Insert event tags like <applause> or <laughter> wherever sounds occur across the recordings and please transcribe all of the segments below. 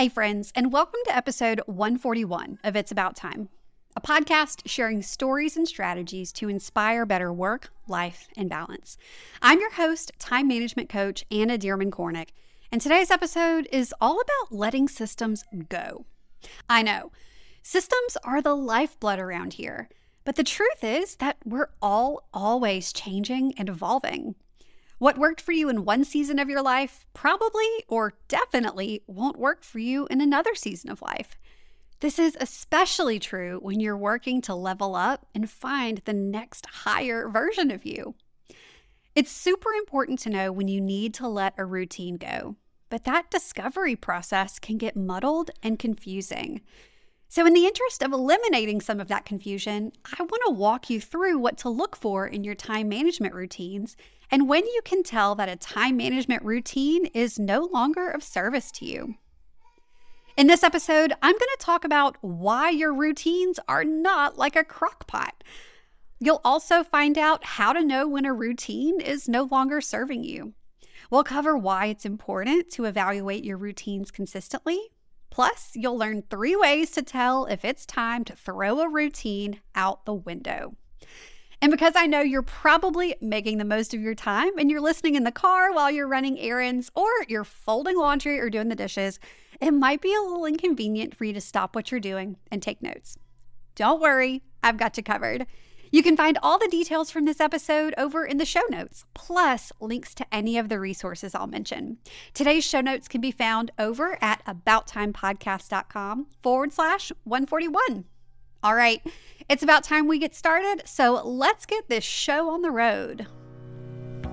Hey, friends, and welcome to episode 141 of It's About Time, a podcast sharing stories and strategies to inspire better work, life, and balance. I'm your host, time management coach Anna Dearmon Kornick, and today's episode is all about letting systems go. I know, systems are the lifeblood around here, but the truth is that we're all always changing and evolving. What worked for you in one season of your life probably or definitely won't work for you in another season of life. This is especially true when you're working to level up and find the next higher version of you. It's super important to know when you need to let a routine go, but that discovery process can get muddled and confusing. So, in the interest of eliminating some of that confusion, I want to walk you through what to look for in your time management routines and when you can tell that a time management routine is no longer of service to you. In this episode, I'm going to talk about why your routines are not like a crock pot. You'll also find out how to know when a routine is no longer serving you. We'll cover why it's important to evaluate your routines consistently. Plus, you'll learn three ways to tell if it's time to throw a routine out the window. And because I know you're probably making the most of your time and you're listening in the car while you're running errands or you're folding laundry or doing the dishes, it might be a little inconvenient for you to stop what you're doing and take notes. Don't worry, I've got you covered. You can find all the details from this episode over in the show notes, plus links to any of the resources I'll mention. Today's show notes can be found over at abouttimepodcast.com forward slash 141. All right, it's about time we get started, so let's get this show on the road.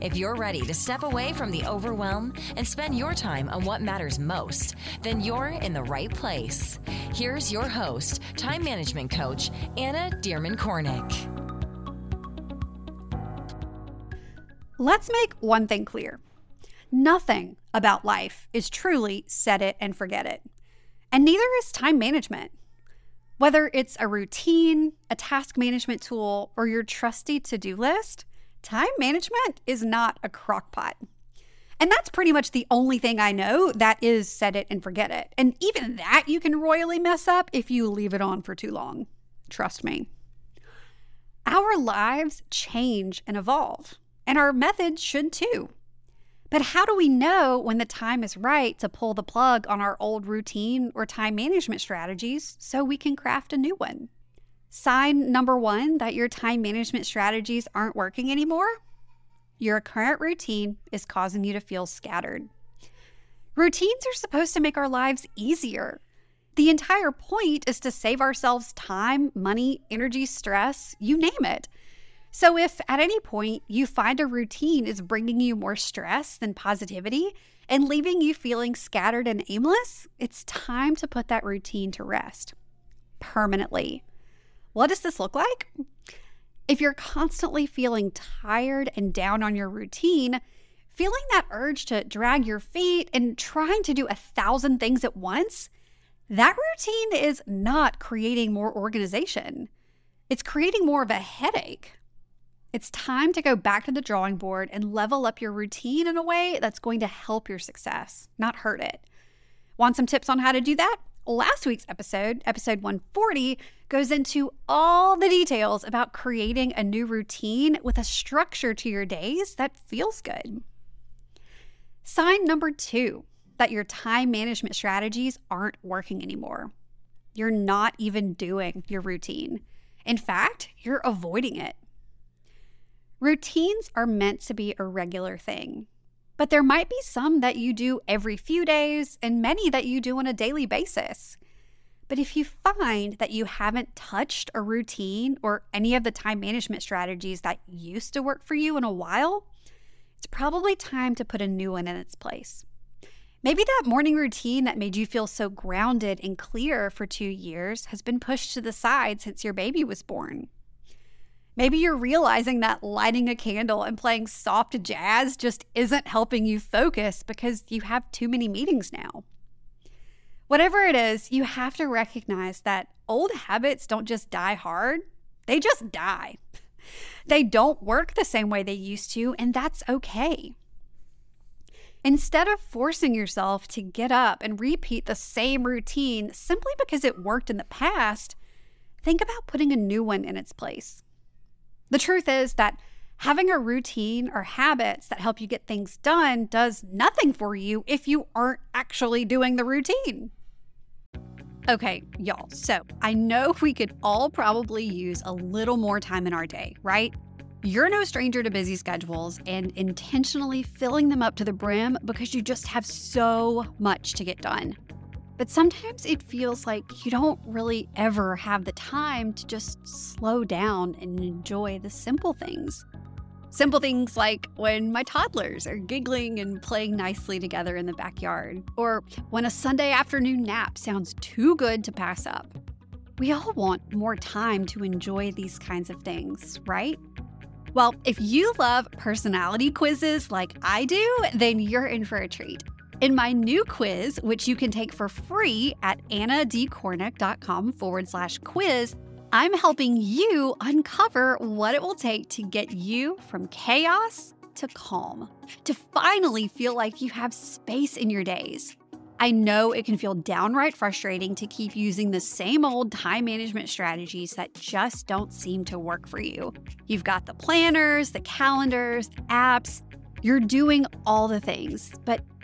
If you're ready to step away from the overwhelm and spend your time on what matters most, then you're in the right place. Here's your host, time management coach, Anna Dearmon Kornick. Let's make one thing clear nothing about life is truly set it and forget it. And neither is time management. Whether it's a routine, a task management tool, or your trusty to do list, time management is not a crockpot. And that's pretty much the only thing I know that is set it and forget it. And even that you can royally mess up if you leave it on for too long. Trust me. Our lives change and evolve, and our methods should too. But how do we know when the time is right to pull the plug on our old routine or time management strategies so we can craft a new one? Sign number one that your time management strategies aren't working anymore your current routine is causing you to feel scattered. Routines are supposed to make our lives easier. The entire point is to save ourselves time, money, energy, stress, you name it. So, if at any point you find a routine is bringing you more stress than positivity and leaving you feeling scattered and aimless, it's time to put that routine to rest permanently. What does this look like? If you're constantly feeling tired and down on your routine, feeling that urge to drag your feet and trying to do a thousand things at once, that routine is not creating more organization. It's creating more of a headache. It's time to go back to the drawing board and level up your routine in a way that's going to help your success, not hurt it. Want some tips on how to do that? Last week's episode, episode 140, goes into all the details about creating a new routine with a structure to your days that feels good. Sign number two that your time management strategies aren't working anymore. You're not even doing your routine. In fact, you're avoiding it. Routines are meant to be a regular thing. But there might be some that you do every few days and many that you do on a daily basis. But if you find that you haven't touched a routine or any of the time management strategies that used to work for you in a while, it's probably time to put a new one in its place. Maybe that morning routine that made you feel so grounded and clear for two years has been pushed to the side since your baby was born. Maybe you're realizing that lighting a candle and playing soft jazz just isn't helping you focus because you have too many meetings now. Whatever it is, you have to recognize that old habits don't just die hard, they just die. They don't work the same way they used to, and that's okay. Instead of forcing yourself to get up and repeat the same routine simply because it worked in the past, think about putting a new one in its place. The truth is that having a routine or habits that help you get things done does nothing for you if you aren't actually doing the routine. Okay, y'all, so I know <laughs> we could all probably use a little more time in our day, right? You're no stranger to busy schedules and intentionally filling them up to the brim because you just have so much to get done. But sometimes it feels like you don't really ever have the time to just slow down and enjoy the simple things. Simple things like when my toddlers are giggling and playing nicely together in the backyard, or when a Sunday afternoon nap sounds too good to pass up. We all want more time to enjoy these kinds of things, right? Well, if you love personality quizzes like I do, then you're in for a treat. In my new quiz, which you can take for free at annadkornick.com forward slash quiz, I'm helping you uncover what it will take to get you from chaos to calm, to finally feel like you have space in your days. I know it can feel downright frustrating to keep using the same old time management strategies that just don't seem to work for you. You've got the planners, the calendars, the apps, you're doing all the things, but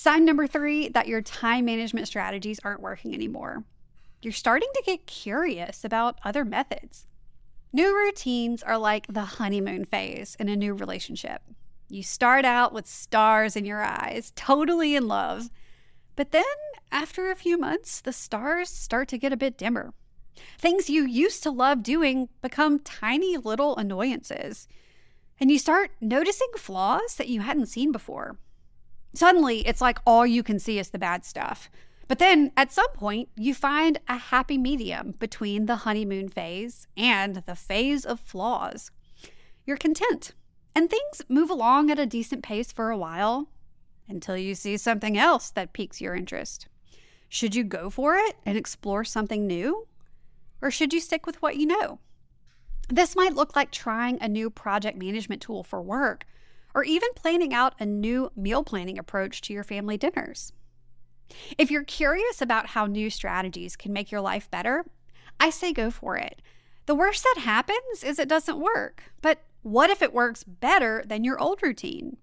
Sign number three that your time management strategies aren't working anymore. You're starting to get curious about other methods. New routines are like the honeymoon phase in a new relationship. You start out with stars in your eyes, totally in love. But then, after a few months, the stars start to get a bit dimmer. Things you used to love doing become tiny little annoyances. And you start noticing flaws that you hadn't seen before. Suddenly, it's like all you can see is the bad stuff. But then at some point, you find a happy medium between the honeymoon phase and the phase of flaws. You're content, and things move along at a decent pace for a while until you see something else that piques your interest. Should you go for it and explore something new? Or should you stick with what you know? This might look like trying a new project management tool for work or even planning out a new meal planning approach to your family dinners. If you're curious about how new strategies can make your life better, I say go for it. The worst that happens is it doesn't work, but what if it works better than your old routine?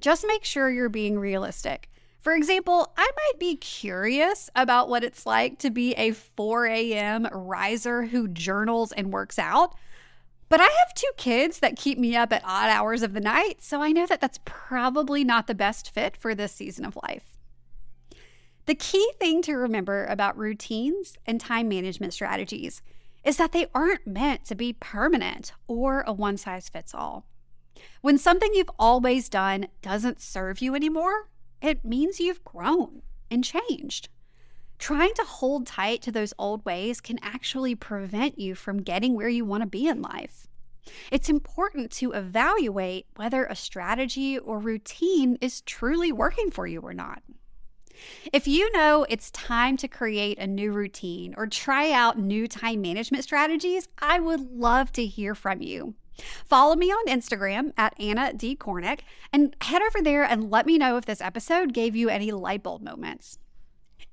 Just make sure you're being realistic. For example, I might be curious about what it's like to be a 4 a.m. riser who journals and works out, but I have two kids that keep me up at odd hours of the night, so I know that that's probably not the best fit for this season of life. The key thing to remember about routines and time management strategies is that they aren't meant to be permanent or a one size fits all. When something you've always done doesn't serve you anymore, it means you've grown and changed. Trying to hold tight to those old ways can actually prevent you from getting where you want to be in life. It's important to evaluate whether a strategy or routine is truly working for you or not. If you know it's time to create a new routine or try out new time management strategies, I would love to hear from you. Follow me on Instagram at Anna D. Kornick and head over there and let me know if this episode gave you any light bulb moments.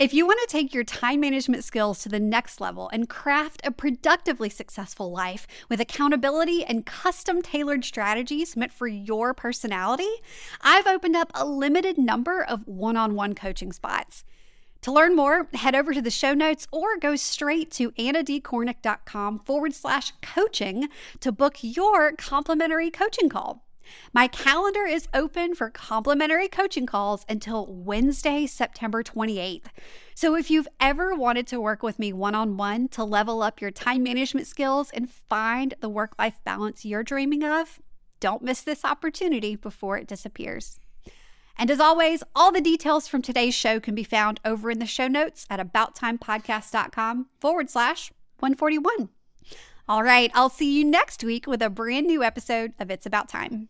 If you want to take your time management skills to the next level and craft a productively successful life with accountability and custom tailored strategies meant for your personality, I've opened up a limited number of one on one coaching spots. To learn more, head over to the show notes or go straight to annadkornick.com forward slash coaching to book your complimentary coaching call. My calendar is open for complimentary coaching calls until Wednesday, September 28th. So if you've ever wanted to work with me one on one to level up your time management skills and find the work life balance you're dreaming of, don't miss this opportunity before it disappears. And as always, all the details from today's show can be found over in the show notes at abouttimepodcast.com forward slash 141. All right, I'll see you next week with a brand new episode of It's About Time.